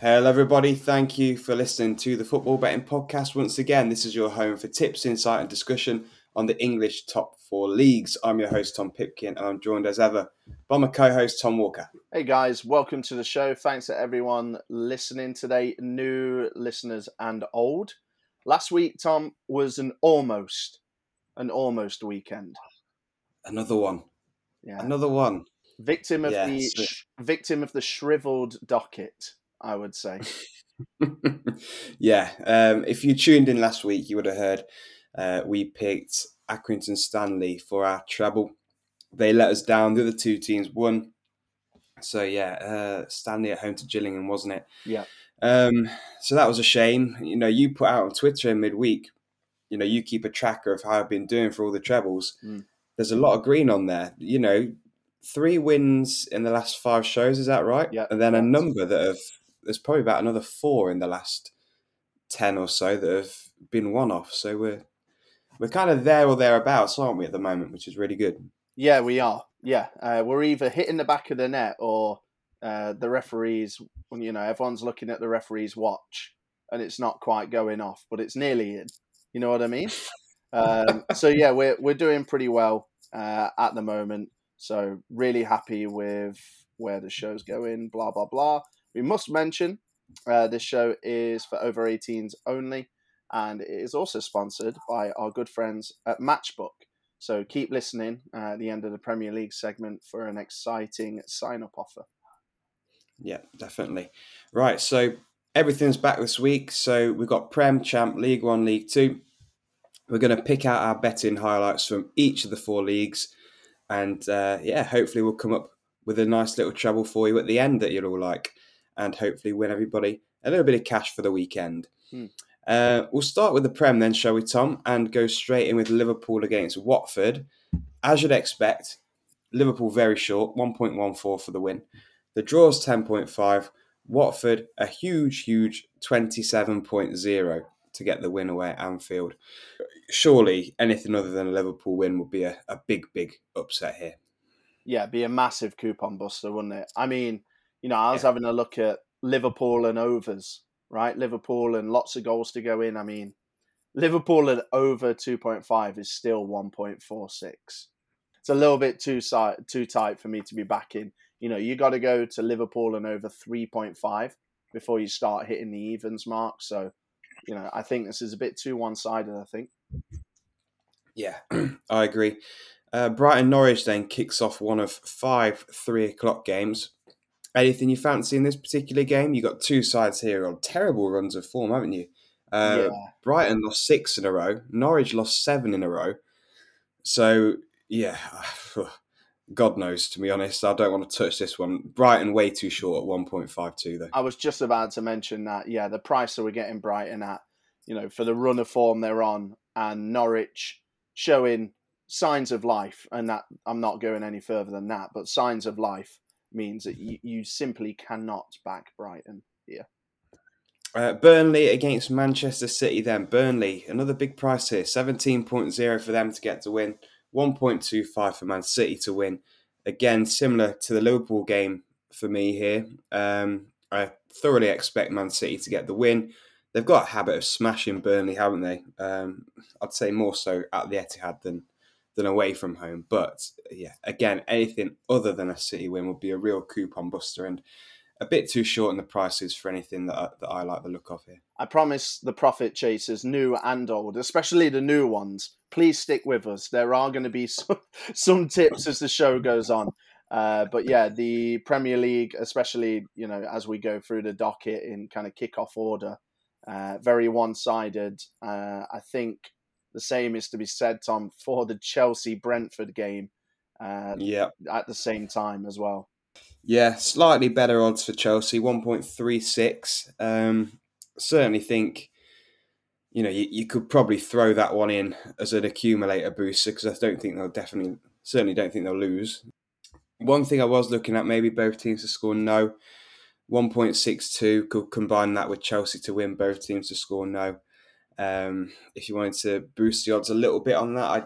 Hello, everybody. Thank you for listening to the Football Betting Podcast. Once again, this is your home for tips, insight, and discussion on the English top four leagues. I'm your host, Tom Pipkin, and I'm joined as ever by my co host, Tom Walker. Hey, guys. Welcome to the show. Thanks to everyone listening today, new listeners and old. Last week, Tom, was an almost, an almost weekend. Another one. Yeah. Another one. Victim of Yeah, the victim of the shriveled docket, I would say. yeah. Um, if you tuned in last week, you would have heard uh, we picked Accrington Stanley for our treble. They let us down. The other two teams won. So, yeah, uh, Stanley at home to Gillingham, wasn't it? Yeah. Um, so that was a shame. You know, you put out on Twitter in midweek, you know, you keep a tracker of how I've been doing for all the trebles. Mm. There's a lot of green on there. You know, three wins in the last five shows, is that right? Yeah, And then a number that have, there's probably about another four in the last 10 or so that have been one off. So we're, we're kind of there or thereabouts, aren't we, at the moment, which is really good. Yeah, we are. Yeah, uh, we're either hitting the back of the net or uh, the referees. You know, everyone's looking at the referee's watch, and it's not quite going off, but it's nearly in. You know what I mean? um, so yeah, we're we're doing pretty well uh, at the moment. So really happy with where the show's going. Blah blah blah. We must mention uh, this show is for over 18s only, and it is also sponsored by our good friends at Matchbook. So keep listening uh, at the end of the Premier League segment for an exciting sign up offer. Yeah, definitely. Right, so everything's back this week. So we've got Prem, Champ, League One, League Two. We're going to pick out our betting highlights from each of the four leagues. And uh, yeah, hopefully we'll come up with a nice little treble for you at the end that you'll all like. And hopefully win everybody a little bit of cash for the weekend. Hmm. Uh, we'll start with the Prem then, shall we, Tom? And go straight in with Liverpool against Watford. As you'd expect, Liverpool very short, 1.14 for the win. The draw is 10.5. Watford, a huge, huge 27.0 to get the win away at Anfield. Surely anything other than a Liverpool win would be a, a big, big upset here. Yeah, be a massive coupon buster, wouldn't it? I mean, you know, I was Yeah. having a look at Liverpool and overs, right? Liverpool and lots of goals to go in. I mean, Liverpool at over 2.5 is still 1.46. It's a little bit too too tight for me to be backing. You know, you got to go to Liverpool and over 3.5 before you start hitting the evens mark. So, you know, I think this is a bit too one sided, I think. Yeah, I agree. Uh, Brighton Norwich then kicks off one of five three o'clock games. Anything you fancy in this particular game? You got two sides here on terrible runs of form, haven't you? Uh, yeah. Brighton lost six in a row. Norwich lost seven in a row. So yeah, God knows. To be honest, I don't want to touch this one. Brighton way too short at one point five two though. I was just about to mention that. Yeah, the price that we're getting Brighton at, you know, for the run of form they're on, and Norwich showing signs of life, and that I'm not going any further than that, but signs of life means that you, you simply cannot back Brighton here. Uh, Burnley against Manchester City. Then Burnley, another big price here, seventeen point zero for them to get to win, one point two five for Man City to win. Again, similar to the Liverpool game for me here. Um, I thoroughly expect Man City to get the win. They've got a habit of smashing Burnley, haven't they? Um, I'd say more so at the Etihad than than away from home. But yeah, again, anything other than a City win would be a real coupon buster and a bit too short in the prices for anything that I, that I like the look of here. I promise the profit chasers, new and old, especially the new ones, please stick with us. There are going to be some, some tips as the show goes on. Uh, but yeah, the Premier League, especially you know as we go through the docket in kind of kick-off order, uh, very one-sided. Uh, I think the same is to be said, Tom, for the Chelsea Brentford game uh, Yeah, at the same time as well. yeah, slightly better odds for Chelsea, one point three six. Um, certainly think, you know, you, you could probably throw that one in as an accumulator booster because I don't think they'll definitely, certainly don't think they'll lose. One thing I was looking at, maybe both teams to score no. 1.62 could combine that with Chelsea to win, both teams to score no. Um, if you wanted to boost the odds a little bit on that, I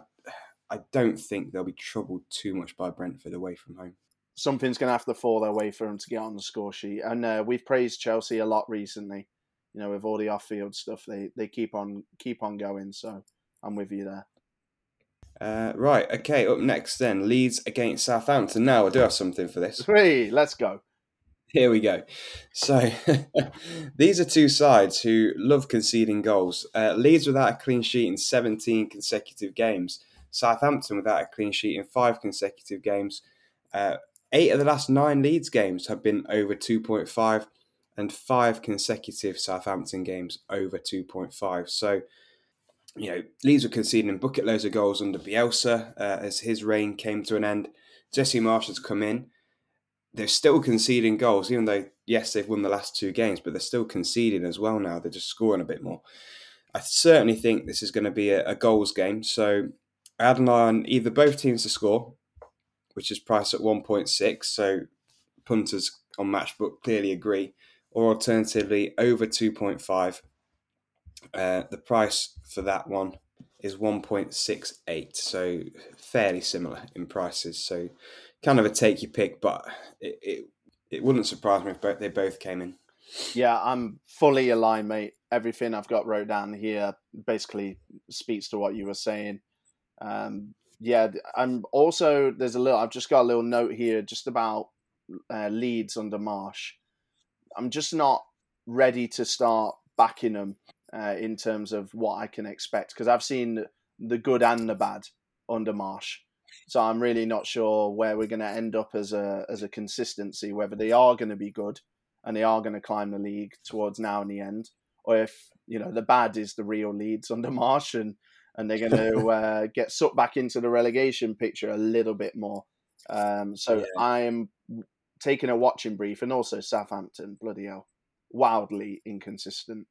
I don't think they'll be troubled too much by Brentford away from home. something's going to have to fall their way for them to get on the score sheet. And uh, we've praised Chelsea a lot recently. You know, with all the off-field stuff, they they keep on keep on going. So I'm with you there. Uh, right, okay. Up next, then Leeds against Southampton. Now I do have something for this. Hey, let's go. Here we go. So these are two sides who love conceding goals. Uh, Leeds without a clean sheet in 17 consecutive games. Southampton without a clean sheet in five consecutive games. Uh, eight of the last nine Leeds games have been over 2.5, and five consecutive Southampton games over 2.5. So, you know, Leeds were conceding bucket loads of goals under Bielsa uh, as his reign came to an end. Jesse Marsch has come in they're still conceding goals, even though yes, they've won the last two games, but they're still conceding as well now. They're just scoring a bit more. I certainly think this is going to be a, a goals game. So I on either both teams to score, which is priced at 1.6. So punters on Matchbook clearly agree, or alternatively over 2.5. Uh, the price for that one is 1.68, so fairly similar in prices. So kind of a take your pick, but it, it, it wouldn't surprise me if both, they both came in. Yeah, I'm fully aligned, mate. Everything I've got wrote down here basically speaks to what you were saying. Um, yeah, I'm also there's a little. I've just got a little note here just about uh, under Marsch. I'm just not ready to start backing them uh, in terms of what I can expect because I've seen the good and the bad under Marsch. So I'm really not sure where we're going to end up as a as a consistency. Whether they are going to be good and they are going to climb the league towards now and the end, or if you know the bad is the real Leeds under Marsch and and they're going to uh, get sucked back into the relegation picture a little bit more. Um, so yeah. I'm taking a watching brief, and also Southampton, bloody hell, wildly inconsistent.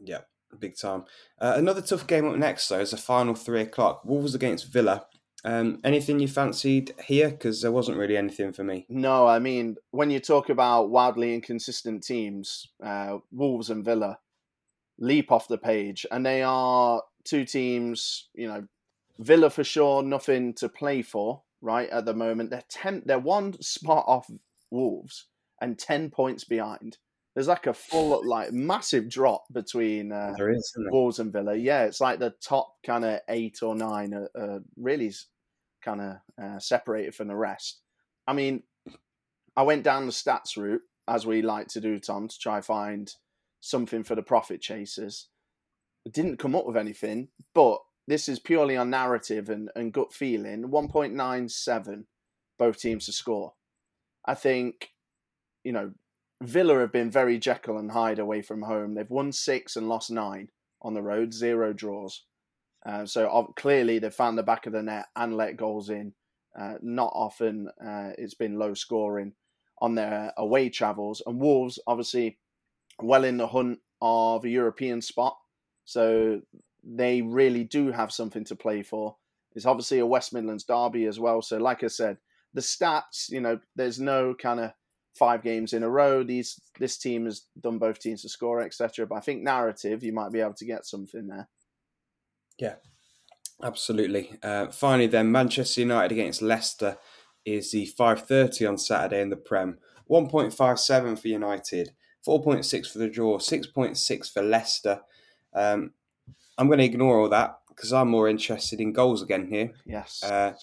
Yeah, big time. Uh, another tough game up next, though, is the final three o'clock. Wolves against Villa. Um, anything you fancied here? Because there wasn't really anything for me. No, I mean, when you talk about wildly inconsistent teams, uh, Wolves and Villa leap off the page, and they are two teams. You know, Villa for sure, nothing to play for right at the moment. They're ten. They're one spot off Wolves and ten points behind. There's like a full, like massive drop between uh, there is, Wolves and Villa. Yeah, it's like the top kind of eight or nine are, are really kind of uh, separated from the rest. I mean, I went down the stats route as we like to do, Tom, to try find something for the profit chasers. didn't come up with anything, but this is purely on narrative and, and gut feeling. 1.97, both teams to score. I think, you know, Villa have been very Jekyll and Hyde away from home. They've won six and lost nine on the road, zero draws. Uh, so clearly they've found the back of the net and let goals in. Uh, not often uh, it's been low scoring on their away travels. And Wolves, obviously, well in the hunt of a European spot. So they really do have something to play for. It's obviously a West Midlands derby as well. So, like I said, the stats, you know, there's no kind of five games in a row. These this team has done both teams to score, etc. But I think narrative, you might be able to get something there. Yeah, absolutely. Uh, finally, then Manchester United against Leicester is the five thirty on Saturday in the Prem. One point five seven for United, four point six for the draw, six point six for Leicester. Um, I'm going to ignore all that because I'm more interested in goals again here. Yes. Uh,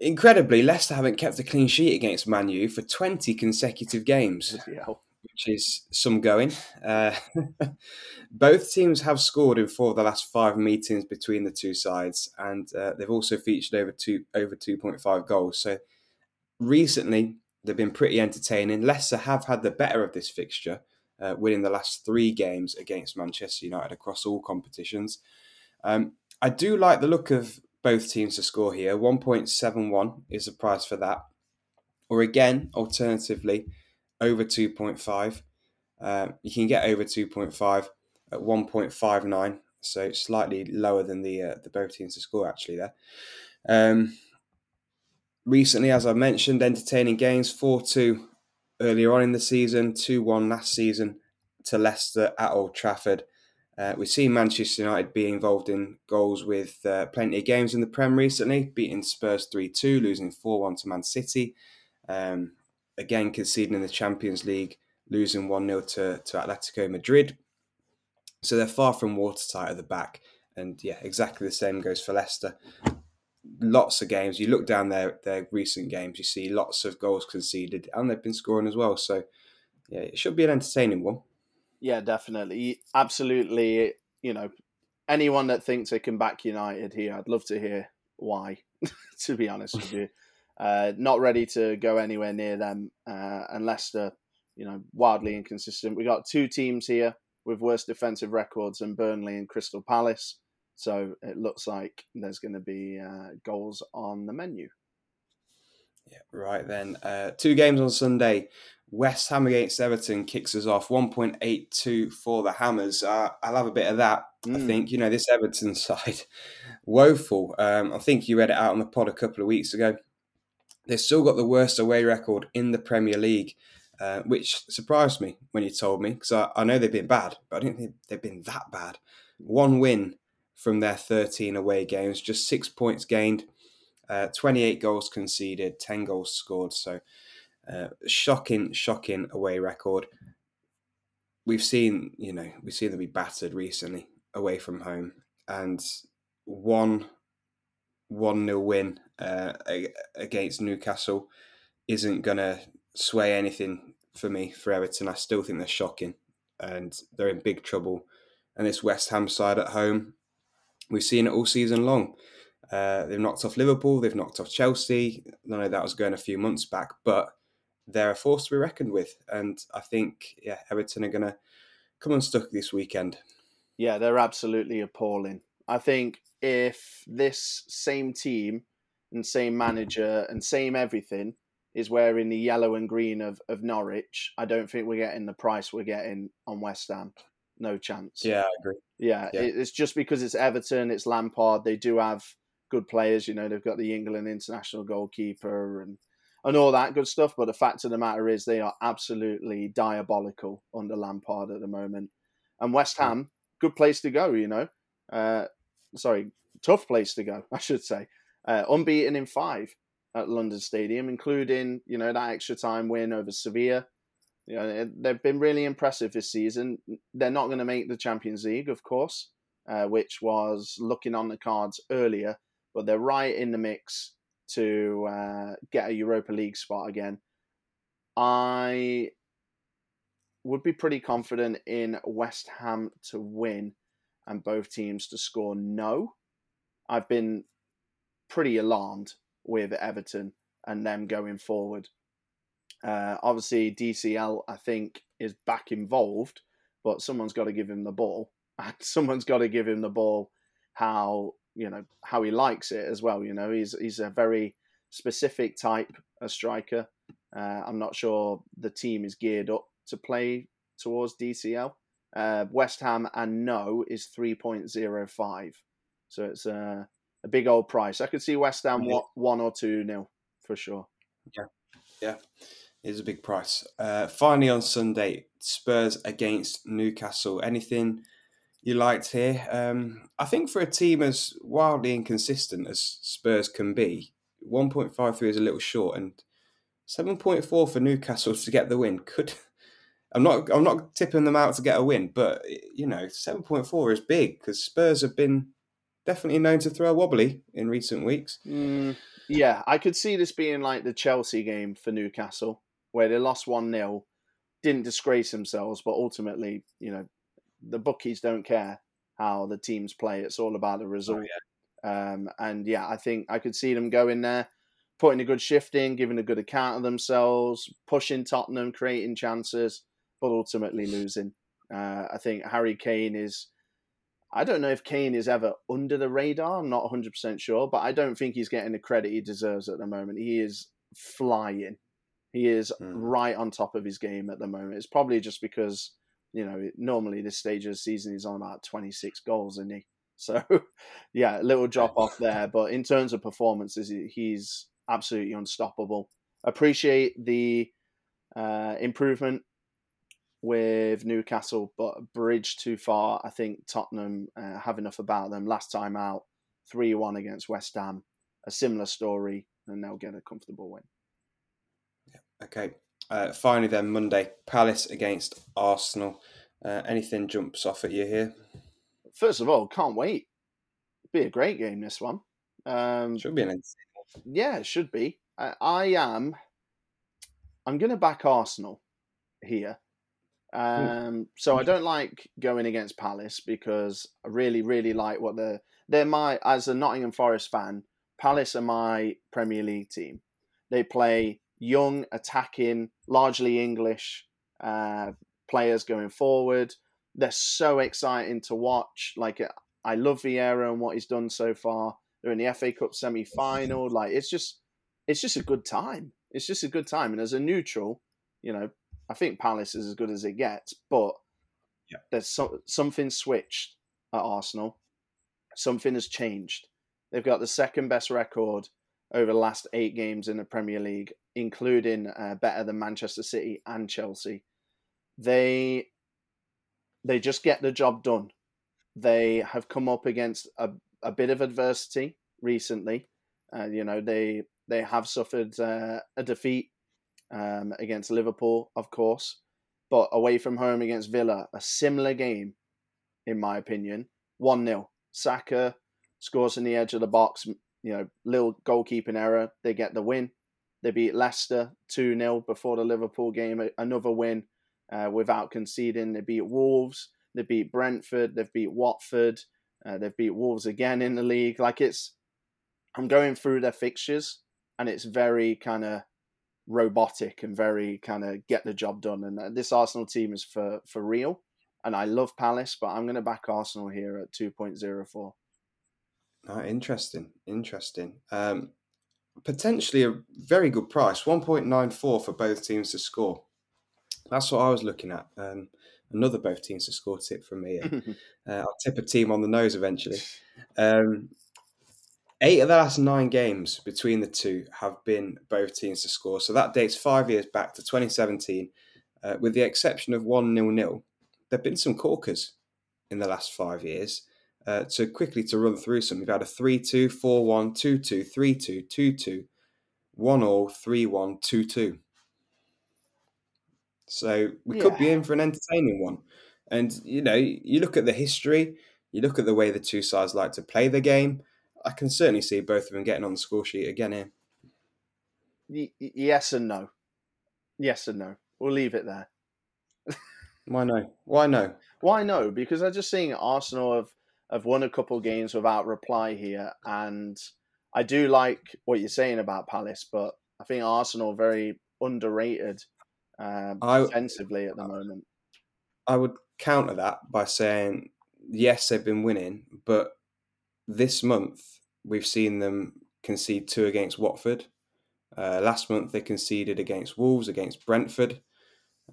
Incredibly, Leicester haven't kept a clean sheet against Man U for 20 consecutive games, which is some going. Uh, both teams have scored in four of the last five meetings between the two sides, and uh, they've also featured over two over 2.5 goals. So recently, they've been pretty entertaining. Leicester have had the better of this fixture, uh, winning the last three games against Manchester United across all competitions. Um, I do like the look of both teams to score here. 1.71 is the price for that. Or again, alternatively, over 2.5. Uh, you can get over 2.5 at 1.59, so slightly lower than the uh, the both teams to score actually there. Um, recently, as I mentioned, entertaining games 4 2 earlier on in the season, 2 1 last season to Leicester at Old Trafford. Uh, we've seen Manchester United be involved in goals with uh, plenty of games in the Prem recently, beating Spurs 3 2, losing 4 1 to Man City. Um, again, conceding in the Champions League, losing 1 0 to, to Atletico Madrid. So they're far from watertight at the back. And yeah, exactly the same goes for Leicester. Lots of games. You look down their, their recent games, you see lots of goals conceded, and they've been scoring as well. So yeah, it should be an entertaining one. Yeah, definitely. Absolutely. You know, anyone that thinks they can back United here, I'd love to hear why, to be honest with you. Uh, not ready to go anywhere near them, uh, and Leicester, you know, wildly inconsistent. We got two teams here with worse defensive records than Burnley and Crystal Palace. So it looks like there's going to be uh, goals on the menu. Yeah, right then. Uh, two games on Sunday. West Ham against Everton kicks us off 1.82 for the Hammers. Uh, I'll have a bit of that. Mm. I hmm. think, you know, this Everton side, woeful. Um, I think you read it out on the pod a couple of weeks ago. They've still got the worst away record in the Premier League, uh, which surprised me when you told me because I, I know they've been bad, but I didn't think they've been that bad. One win from their 13 away games, just six points gained, uh, 28 goals conceded, 10 goals scored. So, uh, shocking, shocking away record. We've seen, you know, we've seen them be battered recently away from home, and one one nil win uh, against Newcastle isn't gonna sway anything for me for Everton. I still think they're shocking, and they're in big trouble. And this West Ham side at home, we've seen it all season long. Uh, they've knocked off Liverpool, they've knocked off Chelsea. I know that was going a few months back, but they're a force to be reckoned with. And I think, yeah, Everton are going to come unstuck this weekend. Yeah, they're absolutely appalling. I think if this same team and same manager and same everything is wearing the yellow and green of, of Norwich, I don't think we're getting the price we're getting on West Ham. No chance. Yeah, I agree. Yeah, yeah. it's just because it's Everton, it's Lampard. They do have good players. You know, they've got the England international goalkeeper and and all that good stuff. But the fact of the matter is, they are absolutely diabolical under Lampard at the moment. And West Ham, good place to go. You know, uh, sorry, tough place to go, I should say. Uh, unbeaten in five at London Stadium, including you know that extra time win over Sevilla. You know, they've been really impressive this season. They're not going to make the Champions League, of course, uh, which was looking on the cards earlier, but they're right in the mix to uh, get a Europa League spot again. I would be pretty confident in West Ham to win and both teams to score no. I've been pretty alarmed with Everton and them going forward. Uh, obviously, DCL, I think, is back involved, but someone's got to give him the ball. And someone's got to give him the ball how you know how he likes it as well. You know, he's he's a very specific type of striker. Uh, I'm not sure the team is geared up to play towards DCL. Uh, West Ham and no is 3.05, so it's a, a big old price. I could see West Ham yeah. one or two nil for sure. Yeah, yeah, it is a big price. Uh, finally on Sunday, Spurs against Newcastle. Anything you liked here. Um, I think for a team as wildly inconsistent as Spurs can be, 1.53 is a little short, and 7.4 for Newcastle to get the win could. I'm not. I'm not tipping them out to get a win, but you know, 7.4 is big because Spurs have been definitely known to throw wobbly in recent weeks. Mm, yeah, I could see this being like the Chelsea game for Newcastle, where they lost one 0 didn't disgrace themselves, but ultimately, you know, the bookies don't care how the teams play. It's all about the result. Oh, yeah. Um, and yeah, I think I could see them going there, putting a good shift in, giving a good account of themselves, pushing Tottenham, creating chances, but ultimately losing. Uh, I think Harry Kane is. I don't know if Kane is ever under the radar. I'm not 100% sure, but I don't think he's getting the credit he deserves at the moment. He is flying. He is mm. right on top of his game at the moment. It's probably just because you know, normally this stage of the season he's on about 26 goals, isn't he? So, yeah, a little drop off there. But in terms of performances, he's absolutely unstoppable. Appreciate the uh, improvement with Newcastle, but a bridge too far. I think Tottenham uh, have enough about them. Last time out, 3 1 against West Ham. A similar story, and they'll get a comfortable win. Okay. Uh, finally, then, Monday, Palace against Arsenal. Uh, anything jumps off at you here? First of all, can't wait. Be a great game, this one. Um, should be an Yeah, it should be. I, I am. I'm going to back Arsenal here. Um, so I don't like going against Palace because I really, really like what they're. They're my as a Nottingham Forest fan. Palace are my Premier League team. They play young, attacking, largely English uh, players going forward. They're so exciting to watch. Like I love Vieira and what he's done so far. They're in the FA Cup semi final. Like it's just, it's just a good time. It's just a good time. And as a neutral, you know, I think Palace is as good as it gets, but yeah. there's so, something switched at Arsenal. Something has changed. They've got the second best record over the last eight games in the Premier League, including uh, better than Manchester City and Chelsea. They they just get the job done. They have come up against a, a bit of adversity recently. Uh, you know they they have suffered uh, a defeat um, against Liverpool, of course, but away from home against Villa, a similar game, in my opinion. 1 0. Saka scores in the edge of the box, you know, little goalkeeping error. They get the win. They beat Leicester 2 0 before the Liverpool game, another win uh, without conceding. They beat Wolves, they beat Brentford, they've beat Watford, uh, they've beat Wolves again in the league. Like it's, I'm going through their fixtures and it's very kind of robotic and very kind of get the job done. And uh, this Arsenal team is for for real. And I love Palace, but I'm going to back Arsenal here at 2.04. Oh, interesting, interesting. Um, potentially a very good price, 1.94 for both teams to score. That's what I was looking at. Um, another both teams to score tip from me. uh, I'll tip a team on the nose eventually. Um, Eight of the last nine games between the two have been both teams to score. So that dates five years back to 2017. Uh, with the exception of 1 0 0, there have been some corkers in the last five years. Uh, so quickly to run through some, we've had a 3 2, 4 1, 2 2, 3 2, 2 2, 1 0, 3 1, 2 2. So we yeah. could be in for an entertaining one. And, you know, you look at the history, you look at the way the two sides like to play the game. I can certainly see both of them getting on the score sheet again here. Y- yes and no. Yes and no. We'll leave it there. Why no? Why no? Why no? Because I'm just seeing Arsenal have, have won a couple games without reply here, and I do like what you're saying about Palace, but I think Arsenal very underrated uh, defensively at the moment. I would counter that by saying yes, they've been winning, but this month we've seen them concede two against Watford. Uh, last month they conceded against Wolves, against Brentford.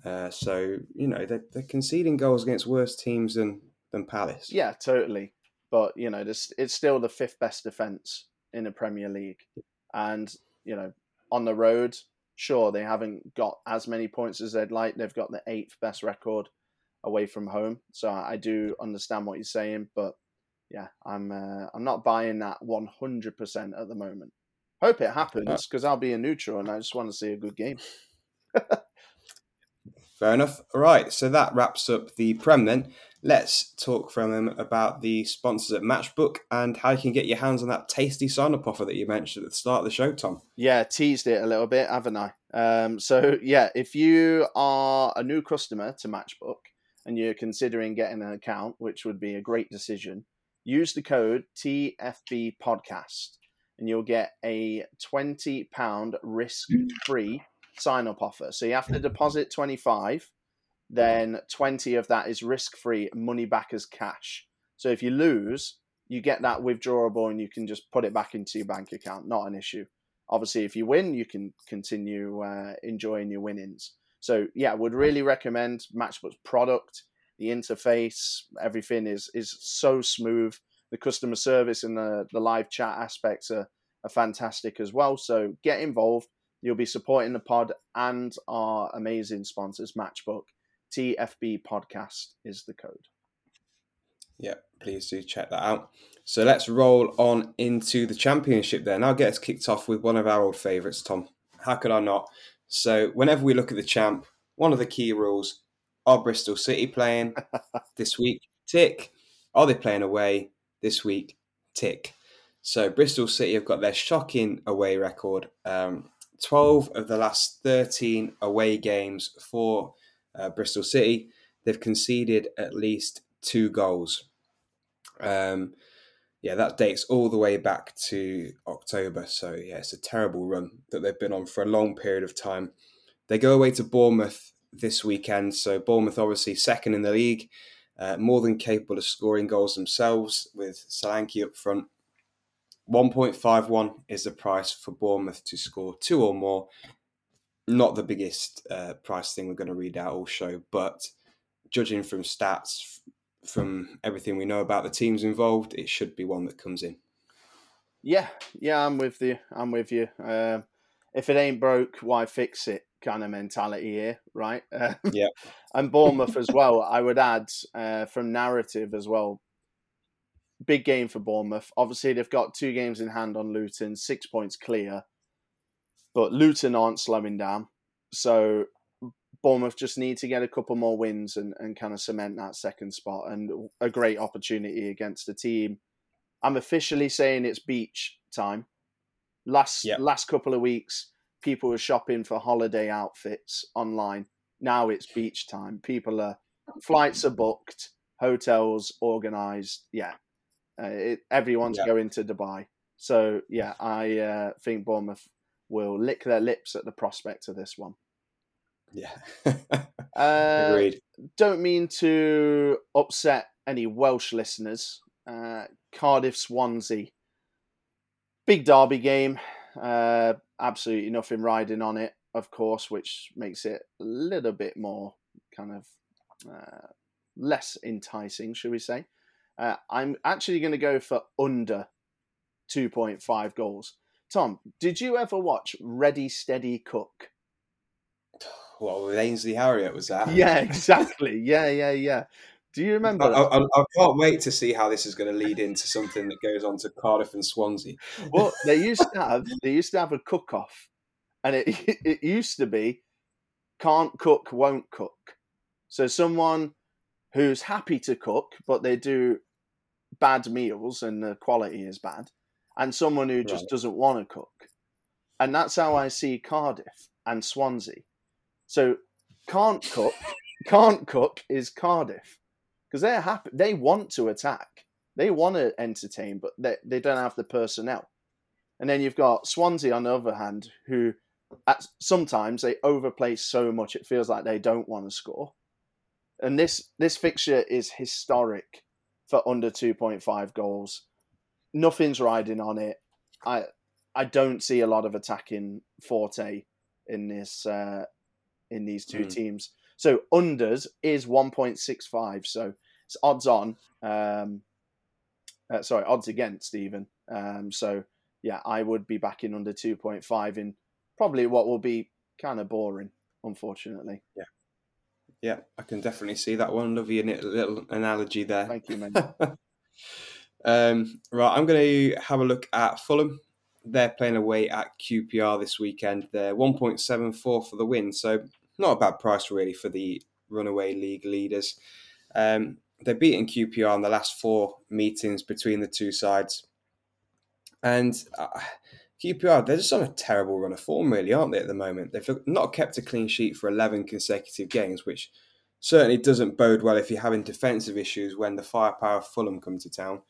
Uh, so you know they're, they're conceding goals against worse teams than than Palace. Yeah, totally. But you know, this it's still the fifth best defense in the Premier League, and you know, on the road, sure they haven't got as many points as they'd like. They've got the eighth best record away from home, so I do understand what you're saying, but yeah, I'm uh, I'm not buying that 100% at the moment. Hope it happens because I'll be a neutral and I just want to see a good game. Fair enough. All right, so that wraps up the Prem then. Let's talk from them about the sponsors at Matchbook and how you can get your hands on that tasty sign up offer that you mentioned at the start of the show, Tom. Yeah, teased it a little bit, haven't I? Um, so, yeah, if you are a new customer to Matchbook and you're considering getting an account, which would be a great decision, use the code TFB podcast and you'll get a £20 risk free sign up offer. So you have to deposit 25, then 20 of that is risk free money back as cash. So if you lose, you get that withdrawable and you can just put it back into your bank account. Not an issue. Obviously, if you win, you can continue uh, enjoying your winnings. So yeah, would really recommend Matchbook's product the interface, everything is is so smooth. The customer service and the, the live chat aspects are, are fantastic as well. So get involved. You'll be supporting the pod and our amazing sponsors, Matchbook. TFB podcast is the code. Yeah, please do check that out. So let's roll on into the championship then. I'll get us kicked off with one of our old favourites, Tom. How could I not? So whenever we look at the champ, one of the key rules are Bristol City playing this week? Tick. Are they playing away this week? Tick. So Bristol City have got their shocking away record. Um, 12 of the last 13 away games for uh, Bristol City, they've conceded at least two goals. Um, yeah, that dates all the way back to October. So, yeah, it's a terrible run that they've been on for a long period of time. They go away to Bournemouth this weekend. So, Bournemouth obviously second in the league, uh, more than capable of scoring goals themselves with Solanke up front. 1.51 is the price for Bournemouth to score two or more. Not the biggest uh, price thing we're going to read out all show, but judging from stats, from everything we know about the teams involved, it should be one that comes in. Yeah, yeah, I'm with you. I'm with you. Uh, if it ain't broke, why fix it? Kind of mentality here, right? Uh, yeah. and Bournemouth as well. I would add uh, from narrative as well. Big game for Bournemouth. Obviously, they've got two games in hand on Luton, six points clear. But Luton aren't slowing down. So Bournemouth just need to get a couple more wins and, and kind of cement that second spot and a great opportunity against the team. I'm officially saying it's beach time. Last Yep. last couple of weeks, people were shopping for holiday outfits online. Now it's beach time. People are flights are booked, hotels organized. Yeah, uh, it, everyone's Yeah. going to Dubai. So yeah, I uh, think Bournemouth will lick their lips at the prospect of this one. Yeah. Uh, Agreed. don't mean to upset any Welsh listeners. Uh, Cardiff Swansea. Big derby game. Uh, absolutely nothing riding on it, of course, which makes it a little bit more kind of uh, less enticing, should we say. Uh, I'm actually going to go for under 2.5 goals. Tom, did you ever watch Ready Steady Cook? What with Ainsley Harriott was that? Yeah, exactly. Yeah, yeah, yeah. Do you remember? I, I- I can't wait to see how this is going to lead into something that goes on to Cardiff and Swansea. well, they used to have they used to have a cook off, and it it used to be can't cook, won't cook. So someone who's happy to cook, but they do bad meals and the quality is bad, and someone who just Right. doesn't want to cook, and that's how I see Cardiff and Swansea. So can't cook, can't cook is Cardiff because they're happy. They want to attack. They want to entertain, but they, they don't have the personnel. And then you've got Swansea on the other hand, who at, sometimes they overplay so much it feels like they don't want to score. And this this fixture is historic for under two point five goals. Nothing's riding on it. I I don't see a lot of attacking forte in this uh, in these two Mm. teams. So unders is one point six five. So it's odds on. Um, uh, sorry, odds against even. Um, so yeah, I would be backing under two point five in probably what will be kind of boring, unfortunately. Yeah, I can definitely see that one. Love your little, analogy there. Thank you, man. um, right, I'm going to have a look at Fulham. They're playing away at QPR this weekend. They're 1.74 for the win, so not a bad price really for the runaway league leaders. Um, they've beaten QPR in the last four meetings between the two sides. And uh, QPR, they're just on a terrible run of form, really, aren't they, at the moment? They've not kept a clean sheet for 11 consecutive games, which certainly doesn't bode well if you're having defensive issues when the firepower of Fulham come to town.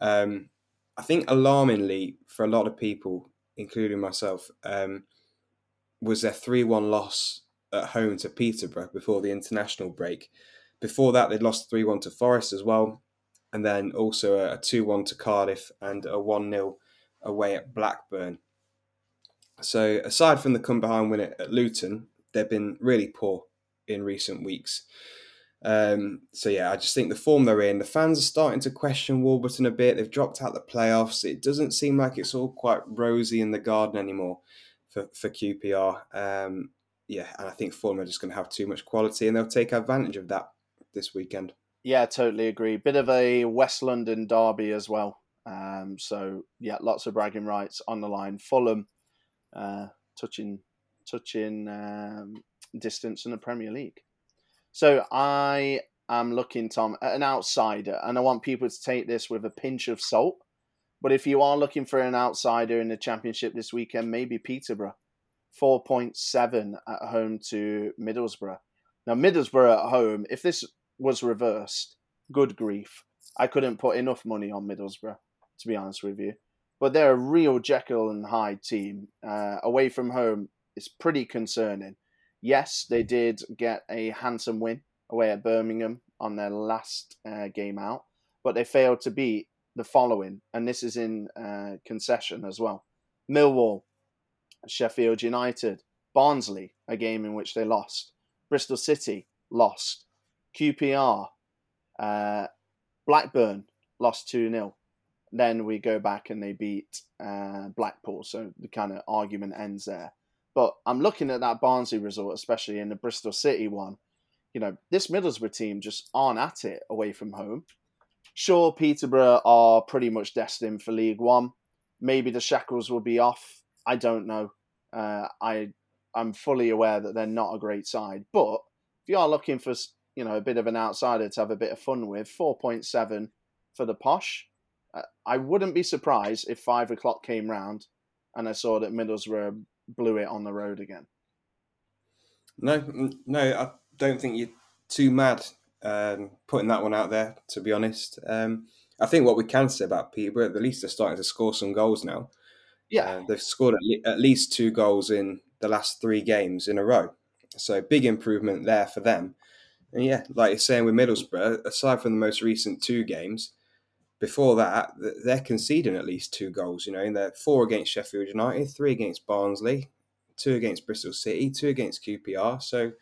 Um, I think alarmingly for a lot of people, including myself, um, was their 3 1 loss at home to Peterborough before the international break. Before that, they'd lost 3 1 to Forest as well, and then also a 2 1 to Cardiff and a 1 0 away at Blackburn. So, aside from the come behind win at Luton, they've been really poor in recent weeks. Um, so yeah, I just think the form they're in, the fans are starting to question Warburton a bit. They've dropped out the playoffs. It doesn't seem like it's all quite rosy in the garden anymore for for QPR. Um, yeah, and I think Fulham are just going to have too much quality, and they'll take advantage of that this weekend. Yeah, totally agree. Bit of a West London derby as well. Um, so yeah, lots of bragging rights on the line. Fulham uh, touching touching um, distance in the Premier League. So I am looking, Tom, at an outsider, and I want people to take this with a pinch of salt. But if you are looking for an outsider in the Championship this weekend, maybe Peterborough. 4.7 at home to Middlesbrough. Now, Middlesbrough at home, if this was reversed, good grief. I couldn't put enough money on Middlesbrough, to be honest with you. But they're a real Jekyll and Hyde team. Uh, away from home, it's pretty concerning. Yes, they did get a handsome win away at Birmingham on their last uh, game out, but they failed to beat the following, and this is in uh, concession as well. Millwall, Sheffield United, Barnsley, a game in which they lost, Bristol City lost, QPR, uh, Blackburn lost 2 0. Then we go back and they beat uh, Blackpool. So the kind of argument ends there. But I'm looking at that Barnsley result, especially in the Bristol City one. You know, this Middlesbrough team just aren't at it away from home. Sure, Peterborough are pretty much destined for League One. Maybe the shackles will be off. I don't know. Uh, I I'm fully aware that they're not a great side, but if you are looking for you know a bit of an outsider to have a bit of fun with, four point seven for the posh. Uh, I wouldn't be surprised if five o'clock came round and I saw that Middlesbrough blew it on the road again. No, no, I don't think you're too mad um, putting that one out there. To be honest, um, I think what we can say about Peterborough, at least they're starting to score some goals now. Yeah, uh, they've scored at, le- at least two goals in the last three games in a row, so big improvement there for them. And yeah, like you're saying with Middlesbrough, aside from the most recent two games, before that, they're conceding at least two goals. You know, in their four against Sheffield United, three against Barnsley, two against Bristol City, two against QPR. So,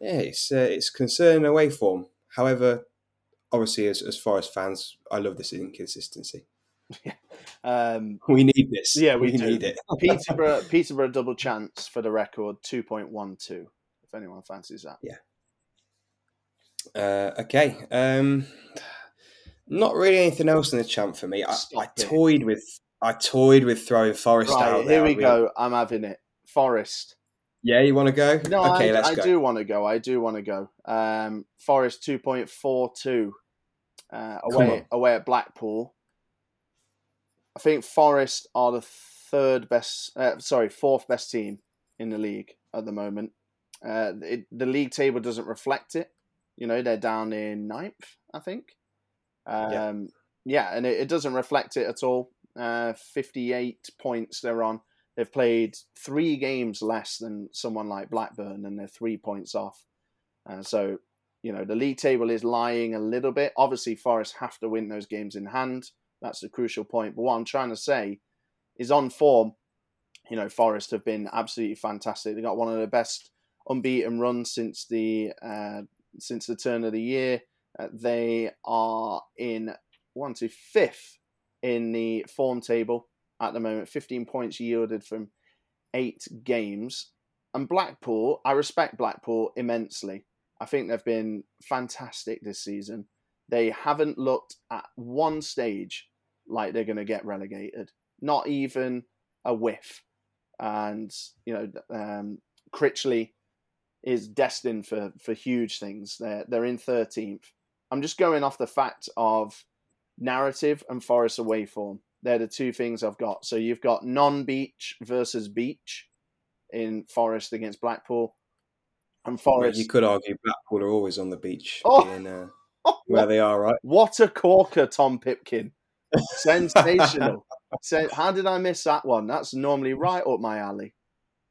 yeah, it's uh, it's concerning away form. However, obviously, as, as far as fans, I love this inconsistency. Yeah. Um, we need this. Yeah, we, we need it. Peterborough, Peterborough double chance for the record, two point one two. If anyone fancies that. Yeah. Uh, okay. Um, not really anything else in the champ for me. I, I toyed with I toyed with throwing Forest right, out there. Here we go. I'm having it. Forest. Yeah, you want to go? No, okay, I, let's I go. do want to go. I do want to go. Um, Forest two point four two uh, away away at Blackpool. I think Forest are the third best. Uh, sorry, fourth best team in the league at the moment. Uh, it, the league table doesn't reflect it. You know, they're down in ninth, I think. Um, yeah. yeah. and it, it, doesn't reflect it at all. Uh, 58 points they're on. They've played three games less than someone like Blackburn, and they're three points off. Uh, so, you know, the league table is lying a little bit. Obviously, Forest have to win those games in hand. That's the crucial point. But what I'm trying to say is on form, you know, Forest have been absolutely fantastic. They got one of the best unbeaten runs since the uh, since the turn of the year. Uh, they are in one to fifth in the form table at the moment. 15 points yielded from eight games. And Blackpool, I respect Blackpool immensely. I think they've been fantastic this season. They haven't looked at one stage like they're going to get relegated, not even a whiff. And, you know, um, Critchley is destined for, for huge things. They're, they're in 13th. I'm just going off the fact of narrative and Forest away form. They're the two things I've got. So you've got non beach versus beach in Forest against Blackpool. And Forest. you could argue Blackpool are always on the beach oh. in, uh, where they are, right? What a corker, Tom Pipkin. Sensational. so How did I miss that one? That's normally right up my alley.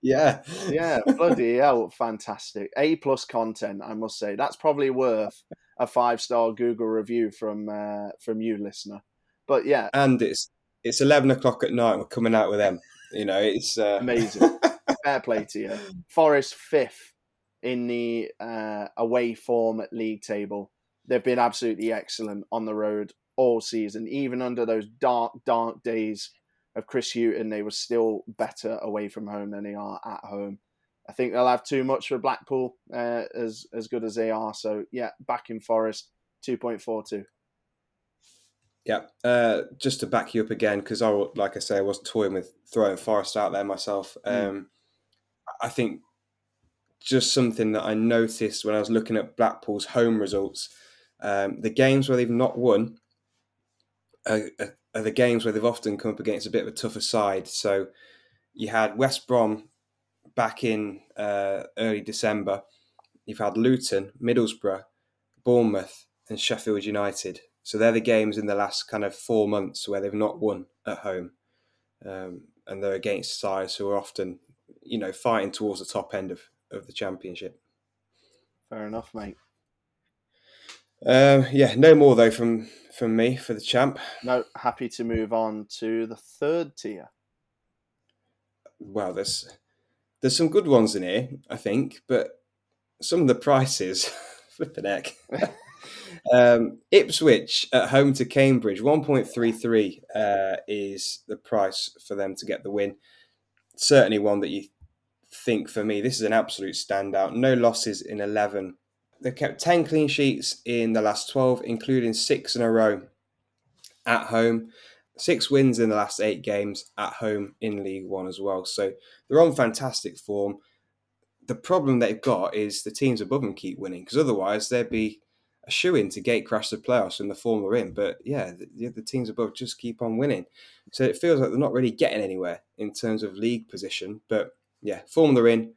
Yeah. yeah, bloody hell, fantastic. A plus content, I must say. That's probably worth a five star Google review from uh, from you, listener. But yeah, and it's it's eleven o'clock at night. We're coming out with them. You know, it's uh... amazing. Fair play to you. Forest fifth in the uh, away form at league table. They've been absolutely excellent on the road all season, even under those dark, dark days of Chris Hughton, they were still better away from home than they are at home. I think they'll have too much for Blackpool, uh, as as good as they are. So yeah, back in Forest, two point four two. Yeah, uh, just to back you up again, because I, like I say, I was toying with throwing Forest out there myself. Mm. Um, I think just something that I noticed when I was looking at Blackpool's home results, um, the games where they've not won are, are, the games where they've often come up against a bit of a tougher side. So you had West Brom back in uh, early December. You've had Luton, Middlesbrough, Bournemouth, and Sheffield United. So they're the games in the last kind of four months where they've not won at home, um, and they're against sides who are often, you know, fighting towards the top end of, of the championship. Fair enough, mate. Um, yeah, no more though from from me for the champ. No, happy to move on to the third tier. Well, there's there's some good ones in here, I think, but some of the prices, flipping heck. um, Ipswich at home to Cambridge, 1.33 uh, is the price for them to get the win. Certainly one that you think for me, this is an absolute standout. No losses in 11. They kept 10 clean sheets in the last 12, including six in a row at home six wins in the last eight games at home in League One as well. So they're on fantastic form. The problem they've got is the teams above them keep winning because otherwise they'd be a shoe in to gate crash the playoffs in the form they're in. But yeah, the, the teams above just keep on winning. So it feels like they're not really getting anywhere in terms of league position. But yeah, form they're in,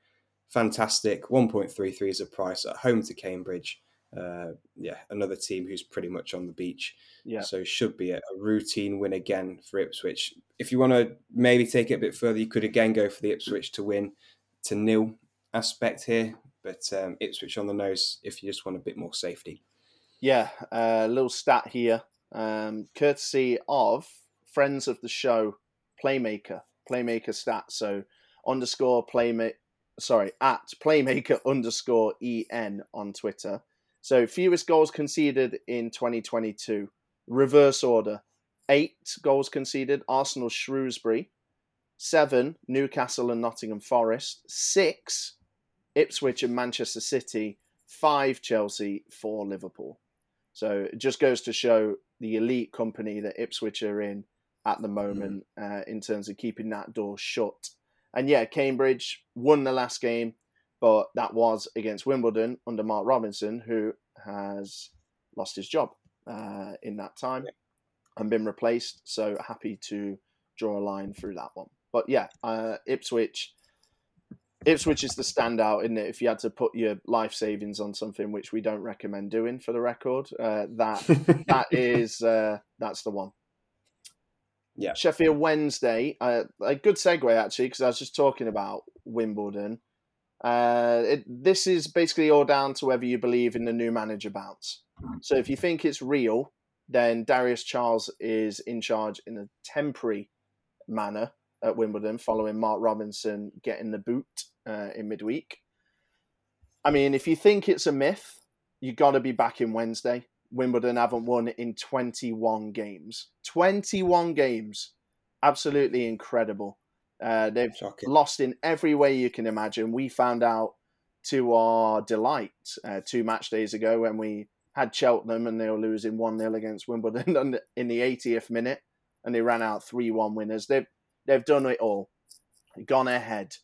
fantastic. 1.33 is the price at home to Cambridge uh, yeah, another team who's pretty much on the beach. Yeah. So should be a, a, routine win again for Ipswich. If you want to maybe take it a bit further, you could again go for the Ipswich to win to nil aspect here, but um, Ipswich on the nose if you just want a bit more safety. Yeah, a uh, little stat here, um, courtesy of friends of the show, Playmaker, Playmaker stats. So underscore playmate, sorry, at Playmaker underscore en on Twitter so fewest goals conceded in 2022. Reverse order. Eight goals conceded, Arsenal Shrewsbury. Seven, Newcastle and Nottingham Forest. Six, Ipswich and Manchester City. Five, Chelsea. Four, Liverpool. So it just goes to show the elite company that Ipswich are in at the moment mm. uh, in terms of keeping that door shut. And yeah, Cambridge won the last game but that was against Wimbledon under Mark Robinson, who has lost his job uh, in that time yeah. and been replaced. So happy to draw a line through that one. But yeah, uh, Ipswich. Ipswich is the standout, isn't it? If you had to put your life savings on something, which we don't recommend doing for the record, uh, that that is uh, that's the one. Yeah, Sheffield Wednesday, uh, a good segue actually, because I was just talking about Wimbledon. Uh, it, this is basically all down to whether you believe in the new manager bounce. So if you think it's real, then Darius Charles is in charge in a temporary manner at Wimbledon, following Mark Robinson getting the boot uh, in midweek. I mean, if you think it's a myth, you've got to be back in Wednesday. Wimbledon haven't won in 21 games. 21 games. Absolutely incredible. Uh, they've Shocking. lost in every way you can imagine. We found out to our delight uh, two match days ago when we had Cheltenham and they were losing 1 0 against Wimbledon in the 80th minute and they ran out 3 1 winners. They've, they've done it all. Gone ahead,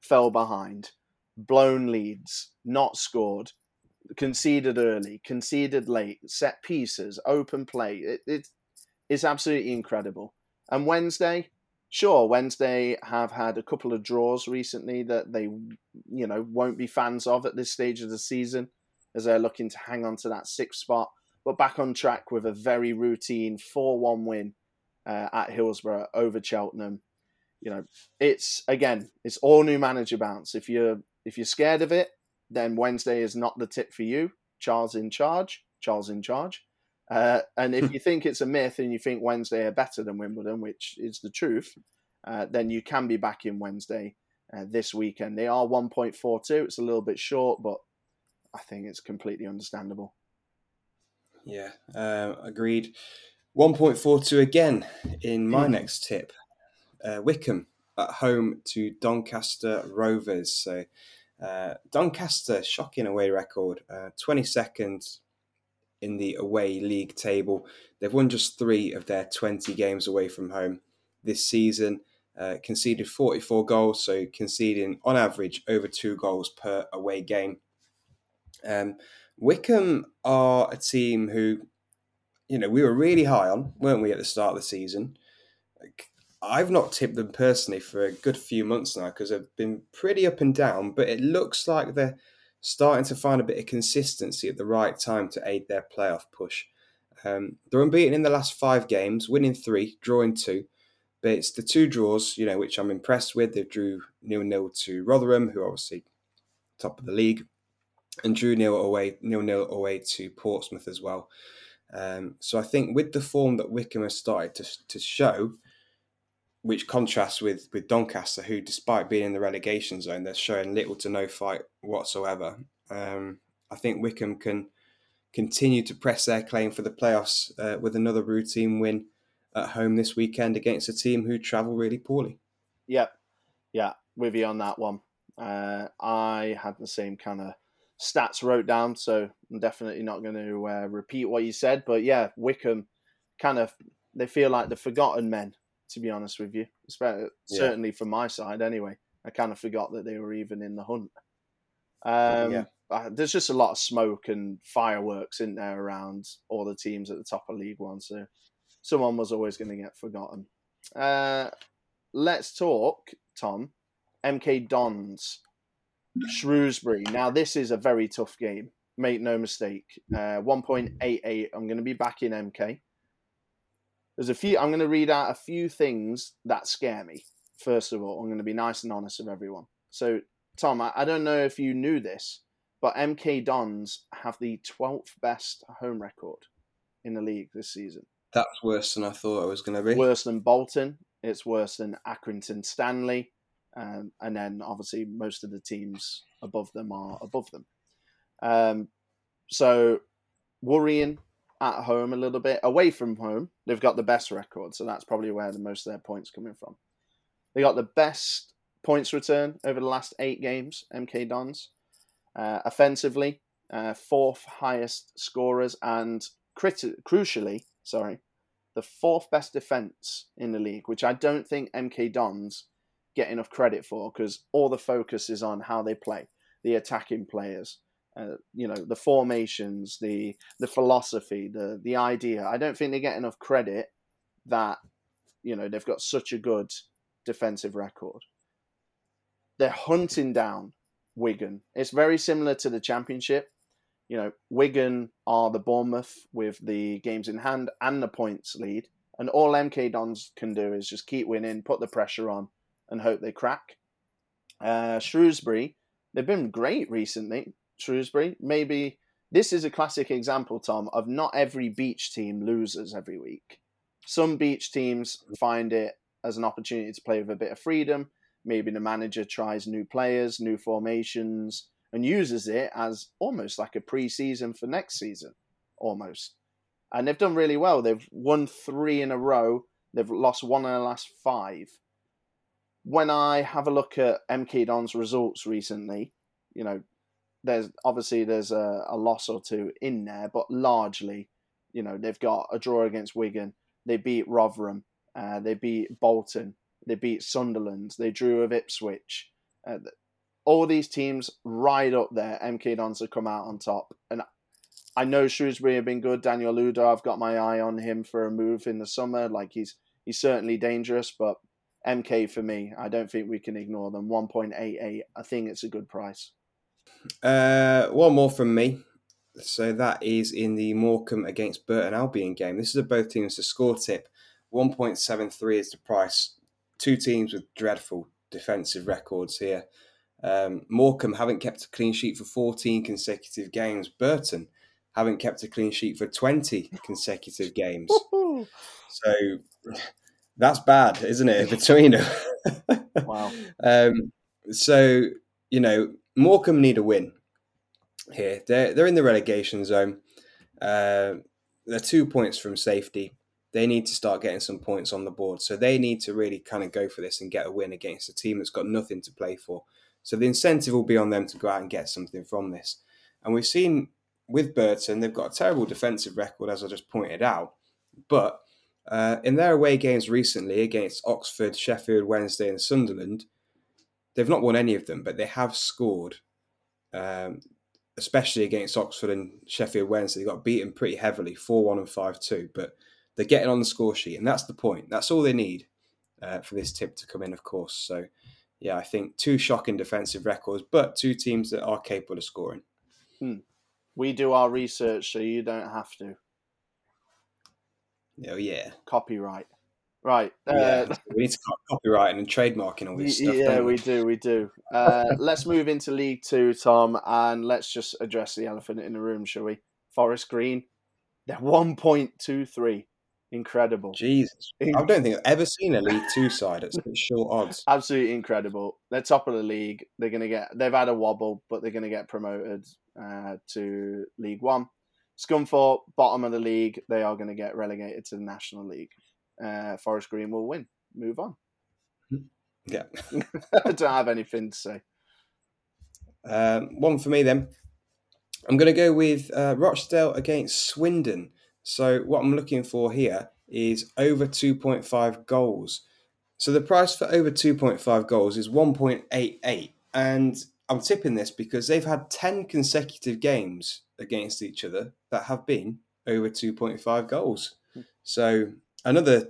fell behind, blown leads, not scored, conceded early, conceded late, set pieces, open play. It, it, it's absolutely incredible. And Wednesday, sure, Wednesday have had a couple of draws recently that they, you know, won't be fans of at this stage of the season as they're looking to hang on to that sixth spot. But back on track with a very routine 4 1 win uh, at Hillsborough over Cheltenham. You know, it's again, it's all new manager bounce. If you're if you're scared of it, then Wednesday is not the tip for you. Charles in charge. Charles in charge. Uh, and if you think it's a myth and you think Wednesday are better than Wimbledon, which is the truth, uh, then you can be back in Wednesday uh, this weekend. They are 1.42. It's a little bit short, but I think it's completely understandable. Yeah, uh, agreed. 1.42 again in my mm. next tip. Uh, Wycombe at home to Doncaster Rovers. So uh, Doncaster, shocking away record, uh, 22nd in the away league table. They've won just three of their 20 games away from home this season. Uh, conceded 44 goals, so conceding on average over two goals per away game. Um, Wycombe are a team who, you know, we were really high on, weren't we, at the start of the season? I've not tipped them personally for a good few months now because they've been pretty up and down, but it looks like they're starting to find a bit of consistency at the right time to aid their playoff push. Um, they're unbeaten in the last five games, winning three, drawing two. But it's the two draws, you know, which I'm impressed with. They drew nil nil to Rotherham, who are obviously top of the league, and drew nil away nil nil away to Portsmouth as well. Um, so I think with the form that Wycombe has started to, to show, which contrasts with with Doncaster, who, despite being in the relegation zone, they're showing little to no fight whatsoever. Um, I think Wycombe can continue to press their claim for the playoffs uh, with another routine win at home this weekend against a team who travel really poorly. Yep, yeah, with you on that one. Uh, I had the same kind of stats wrote down, so I'm definitely not going to uh, repeat what you said. But yeah, Wycombe kind of they feel like the forgotten men to be honest with you. Certainly yeah. from my side, anyway. I kind of forgot that they were even in the hunt. Um, yeah. There's just a lot of smoke and fireworks in there around all the teams at the top of League One, so someone was always going to get forgotten. Uh, let's talk, Tom. MK Dons, Shrewsbury. Now, this is a very tough game. Make no mistake. Uh, 1.88. I'm going to be back in MK. There's a few. I'm going to read out a few things that scare me. First of all, I'm going to be nice and honest with everyone. So, Tom, I, I don't know if you knew this, but MK Dons have the 12th best home record in the league this season. That's worse than I thought it was going to be. Worse than Bolton. It's worse than Accrington Stanley. Um, and then obviously most of the teams above them are above them. Um, so worrying at home a little bit. Away from home, they've got the best record, so that's probably where the most of their points coming from. They got the best points return over the last eight games. MK Dons, uh, offensively, uh, fourth highest scorers, and crit- crucially, sorry, the fourth best defense in the league, which I don't think MK Dons get enough credit for because all the focus is on how they play, the attacking players, uh, you know the formations, the the philosophy, the the idea. I don't think they get enough credit that you know they've got such a good defensive record. They're hunting down Wigan. It's very similar to the Championship. You know, Wigan are the Bournemouth with the games in hand and the points lead, and all MK Dons can do is just keep winning, put the pressure on, and hope they crack. Uh, Shrewsbury, they've been great recently. Shrewsbury. Maybe this is a classic example, Tom, of not every beach team loses every week. Some beach teams find it as an opportunity to play with a bit of freedom. Maybe the manager tries new players, new formations, and uses it as almost like a pre-season for next season, almost. And they've done really well. They've won three in a row. They've lost one in the last five. When I have a look at MK Don's results recently, you know, there's obviously there's a, a loss or two in there, but largely, you know, they've got a draw against Wigan. They beat Rotherham. Uh, they beat Bolton. They beat Sunderland. They drew with Ipswich. Uh, all these teams right up there. MK Dons have come out on top, and I know Shrewsbury have been good. Daniel Udoh, I've got my eye on him for a move in the summer. Like he's he's certainly dangerous, but MK for me, I don't think we can ignore them. One point eight eight. I think it's a good price. Uh, one more from me. So that is in the Morecambe against Burton Albion game. This is a both teams to score tip. 1.73 is the price. Two teams with dreadful defensive records here. Um, Morecambe haven't kept a clean sheet for 14 consecutive games. Burton haven't kept a clean sheet for 20 consecutive games. so that's bad, isn't it, between them? wow. Um, so, you know, Morecambe need a win here. They're they're in the relegation zone. Uh, they're two points from safety. they need to start getting some points on the board. So they need to really kind of go for this and get a win against a team that's got nothing to play for. So the incentive will be on them to go out and get something from this. And we've seen with Burton, they've got a terrible defensive record, as I just pointed out. But uh, in their away games recently against Oxford, Sheffield Wednesday, and Sunderland, they've not won any of them, but they have scored. Um, especially against Oxford and Sheffield Wednesday, they got beaten pretty heavily, four one and five two. But they're getting on the score sheet, and that's the point. That's all they need uh, for this tip to come in, of course. So, yeah, I think two shocking defensive records, but two teams that are capable of scoring. Hmm. We do our research, so you don't have to. Oh yeah, copyright. Right. Yeah, uh, we need to start copyrighting and trademarking all this stuff. Yeah, we? we? do, we do. Uh, let's move into League Two, Tom, and let's just address the elephant in the room, shall we? Forest Green, they're one point two three. Incredible. Jesus. I don't think I've ever seen a League Two side at such short odds. Absolutely incredible. They're top of the league. They're going to get, they've had a wobble, but they're going to get promoted uh, to League One. Scunthorpe, bottom of the league. They are going to get relegated to the National League. Uh, Forest Green will win. Move on. Yeah. I don't have anything to say. Um, one for me then. I'm going to go with uh, Rochdale against Swindon. So what I'm looking for here is over 2.5 goals. So the price for over 2.5 goals is 1.88. And I'm tipping this because they've had 10 consecutive games against each other that have been over 2.5 goals. So another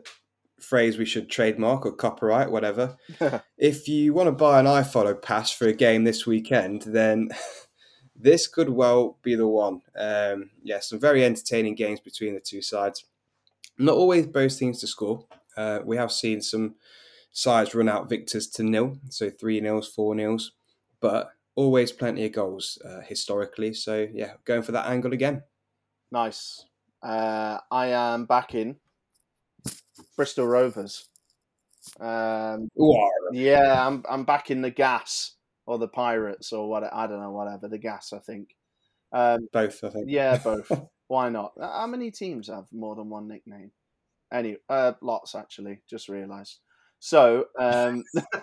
phrase we should trademark or copyright, whatever. if you want to buy an iFollow pass for a game this weekend, then this could well be the one. Um, yeah, some very entertaining games between the two sides. Not always both teams to score. Uh, we have seen some sides run out victors to nil, so three nils, four nils, but always plenty of goals uh, historically. So yeah, going for that angle again. Nice. Uh, I am back in Bristol Rovers. Um, yeah, I'm I'm back in the gas or the Pirates or what I don't know, whatever the gas. I think um, both. I think yeah, both. Why not? How many teams have more than one nickname? Any, uh, lots actually. Just realised. So um,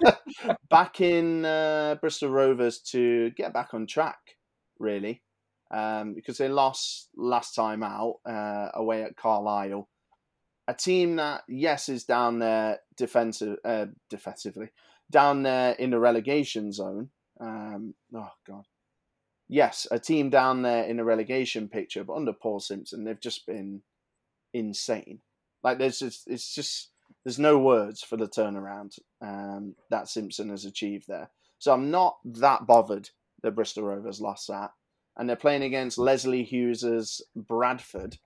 back in uh, Bristol Rovers to get back on track, really, um, because they lost last time out uh, away at Carlisle. A team that yes is down there defensive, uh, defensively, down there in the relegation zone. Um, oh God, yes, a team down there in the relegation picture, but under Paul Simpson, they've just been insane. Like there's just it's just there's no words for the turnaround um, that Simpson has achieved there. So I'm not that bothered that Bristol Rovers lost that, and they're playing against Leslie Hughes's Bradford,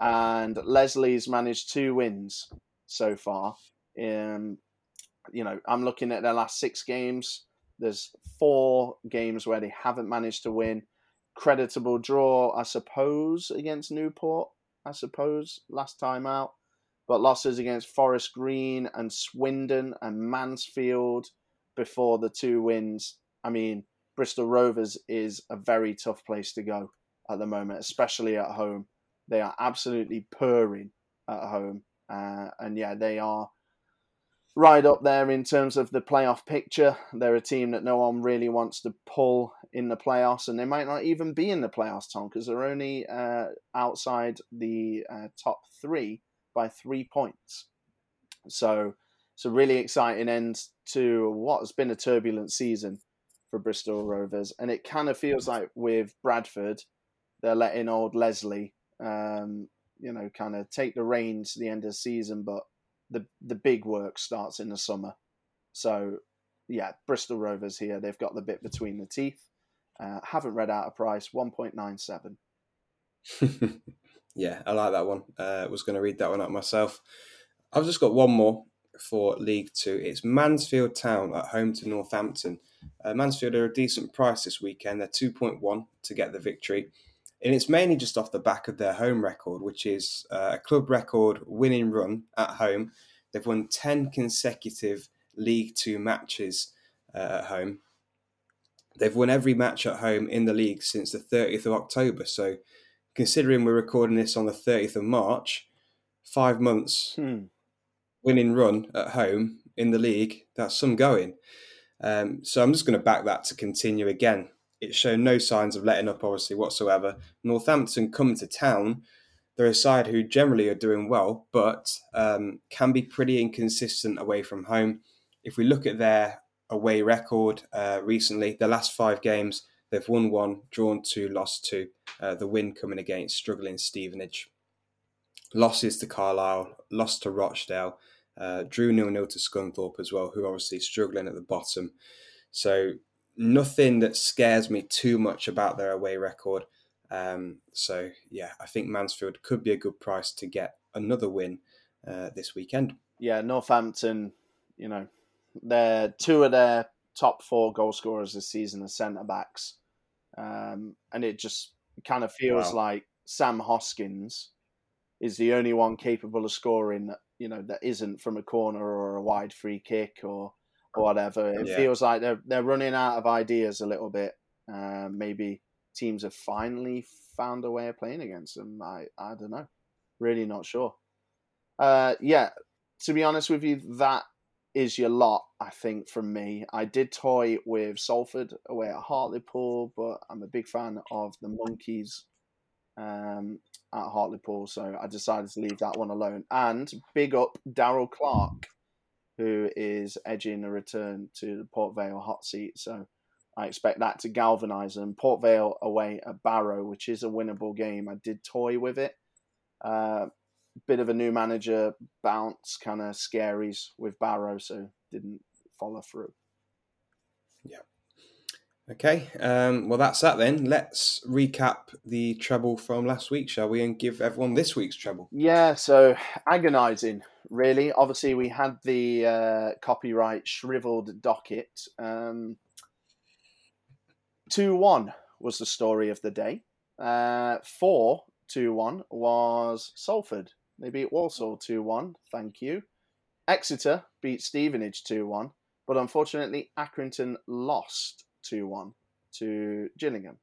and Leslie's managed two wins so far. Um, you know, I'm looking at their last six games. There's four games where they haven't managed to win. Creditable draw, I suppose, against Newport. I suppose last time out, but losses against Forest Green and Swindon and Mansfield before the two wins. I mean, Bristol Rovers is a very tough place to go at the moment, especially at home. They are absolutely purring at home, uh, and yeah, they are right up there in terms of the playoff picture. They're a team that no one really wants to pull in the playoffs, and they might not even be in the playoffs, Tom, because they're only uh, outside the uh, top three by three points. So it's a really exciting end to what has been a turbulent season for Bristol Rovers, and it kind of feels like with Bradford, they're letting old Lesley, um, you know, kind of take the reins to the end of the season, but the the big work starts in the summer. So yeah, Bristol Rovers here. They've got the bit between the teeth. Uh, haven't read out a price. One point nine seven. yeah, I like that one. Uh, was going to read that one out myself. I've just got one more for League Two. It's Mansfield Town at home to Northampton. Uh, Mansfield are a decent price this weekend. They're two point one to get the victory and it's mainly just off the back of their home record, which is uh, a club record winning run at home. They've won 10 consecutive League Two matches uh, at home. They've won every match at home in the league since the 30th of October. So, considering we're recording this on the 30th of March, five months Hmm. winning run at home in the league. That's some going. Um, so I'm just going to back that to continue again. It's shown no signs of letting up, obviously, whatsoever. Northampton come to town. They're a side who generally are doing well, but um, can be pretty inconsistent away from home. If we look at their away record uh, recently, the last five games, they've won one, drawn two, lost two. Uh, the win coming against struggling Stevenage. Losses to Carlisle, lost to Rochdale, uh, drew nil nil to Scunthorpe as well, who obviously struggling at the bottom. So nothing that scares me too much about their away record. Um, so yeah, I think Mansfield could be a good price to get another win uh, this weekend. Yeah, Northampton, you know, they're two of their top four goal scorers this season are centre backs, um, and it just kind of feels Wow. like Sam Hoskins is the only one capable of scoring. You know, that isn't from a corner or a wide free kick or or whatever. It Yeah. feels like they're they're running out of ideas a little bit. Uh, maybe teams have finally found a way of playing against them. I I don't know. Really not sure. Uh, yeah, to be honest with you, that is your lot. I think from me, I did toy with Salford away at Hartlepool, but I'm a big fan of the Monkeys um, at Hartlepool, so I decided to leave that one alone. And big up Darrell Clarke, who is edging a return to the Port Vale hot seat. So I expect that to galvanise them. Port Vale away at Barrow, which is a winnable game. I did toy with it. Uh, bit of a new manager bounce, kind of scaries with Barrow, so didn't follow through. Okay, um, well that's that then. Let's recap the treble from last week, shall we, and give everyone this week's treble. Yeah, so agonising, really. Obviously, we had the uh, copyright shriveled docket. Um, 2 1 was the story of the day. Uh, 4 2 1 was Salford. They beat Walsall 2 1. Thank you. Exeter beat Stevenage 2 1. But unfortunately, Accrington lost 2 1 to Gillingham.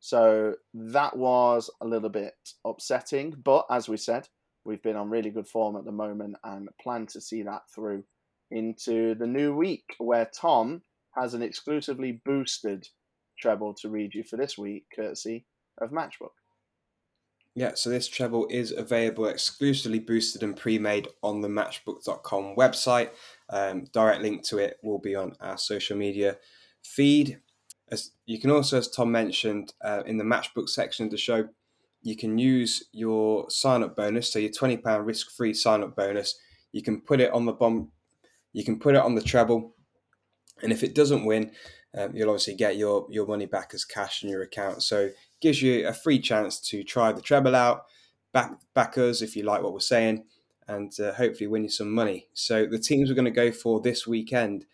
So that was a little bit upsetting. But as we said, we've been on really good form at the moment and plan to see that through into the new week where Tom has an exclusively boosted treble to read you for this week, courtesy of Matchbook. Yeah, so this treble is available exclusively boosted and pre-made on the matchbook.com website. Um, direct link to it will be on our social media feed. As you can also, as Tom mentioned, uh, in the matchbook section of the show, you can use your sign-up bonus, so your twenty pound risk-free sign-up bonus. You can put it on the bomb, you can put it on the treble, and if it doesn't win, um, you'll obviously get your your money back as cash in your account. So gives you a free chance to try the treble out, back back us if you like what we're saying, and uh, hopefully win you some money. So the teams we're going to go for this weekend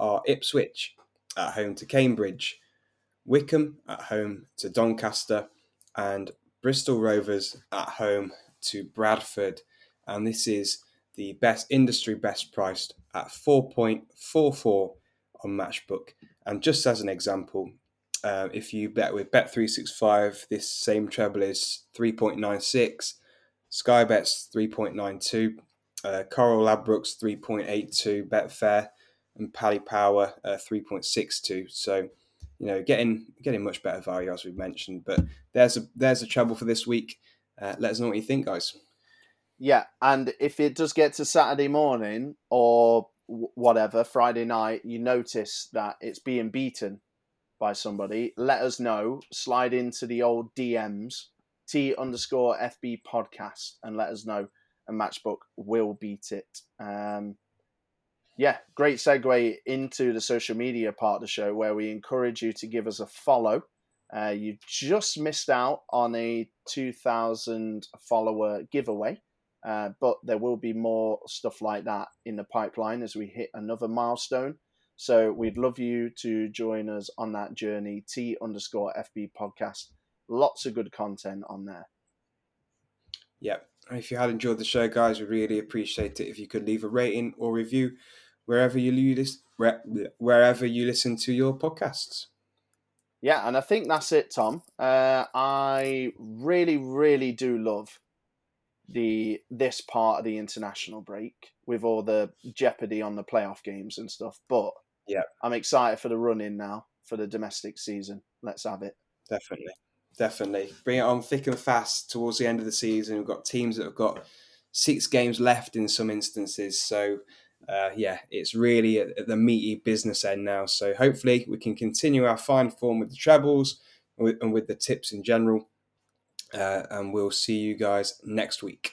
are Ipswich at home to Cambridge, Wycombe at home to Doncaster, and Bristol Rovers at home to Bradford. And this is the best industry best priced at 4.44 on Matchbook. And just as an example, uh, if you bet with Bet365, this same treble is 3.96, Sky Bets 3.92, uh, Coral Ladbrokes 3.82, Betfair and Paddy Power uh, 3.62. So, you know, getting getting much better value as we've mentioned. But there's a there's a trouble for this week. Uh, let us know what you think, guys. Yeah, and if it does get to Saturday morning or whatever, Friday night, you notice that it's being beaten by somebody, let us know. Slide into the old DMs, T underscore FB podcast, and let us know. And Matchbook will beat it. Um, yeah, great segue into the social media part of the show where we encourage you to give us a follow. Uh, you just missed out on a 2,000 follower giveaway. Uh, but there will be more stuff like that in the pipeline as we hit another milestone. So we'd love you to join us on that journey. T underscore FB podcast. Lots of good content on there. Yep. If you had enjoyed the show, guys, we really appreciate it if you could leave a rating or review wherever you wherever you listen to your podcasts. Yeah, and I think that's it, Tom. Uh, I really, really do love the this part of the international break with all the jeopardy on the playoff games and stuff. But yeah, I'm excited for the run in now for the domestic season. Let's have it. Definitely, definitely bring it on thick and fast towards the end of the season. We've got teams that have got six games left in some instances, so. Uh, yeah, it's really at, at the meaty business end now. So hopefully we can continue our fine form with the trebles and with, and with the tips in general. Uh, and we'll see you guys next week.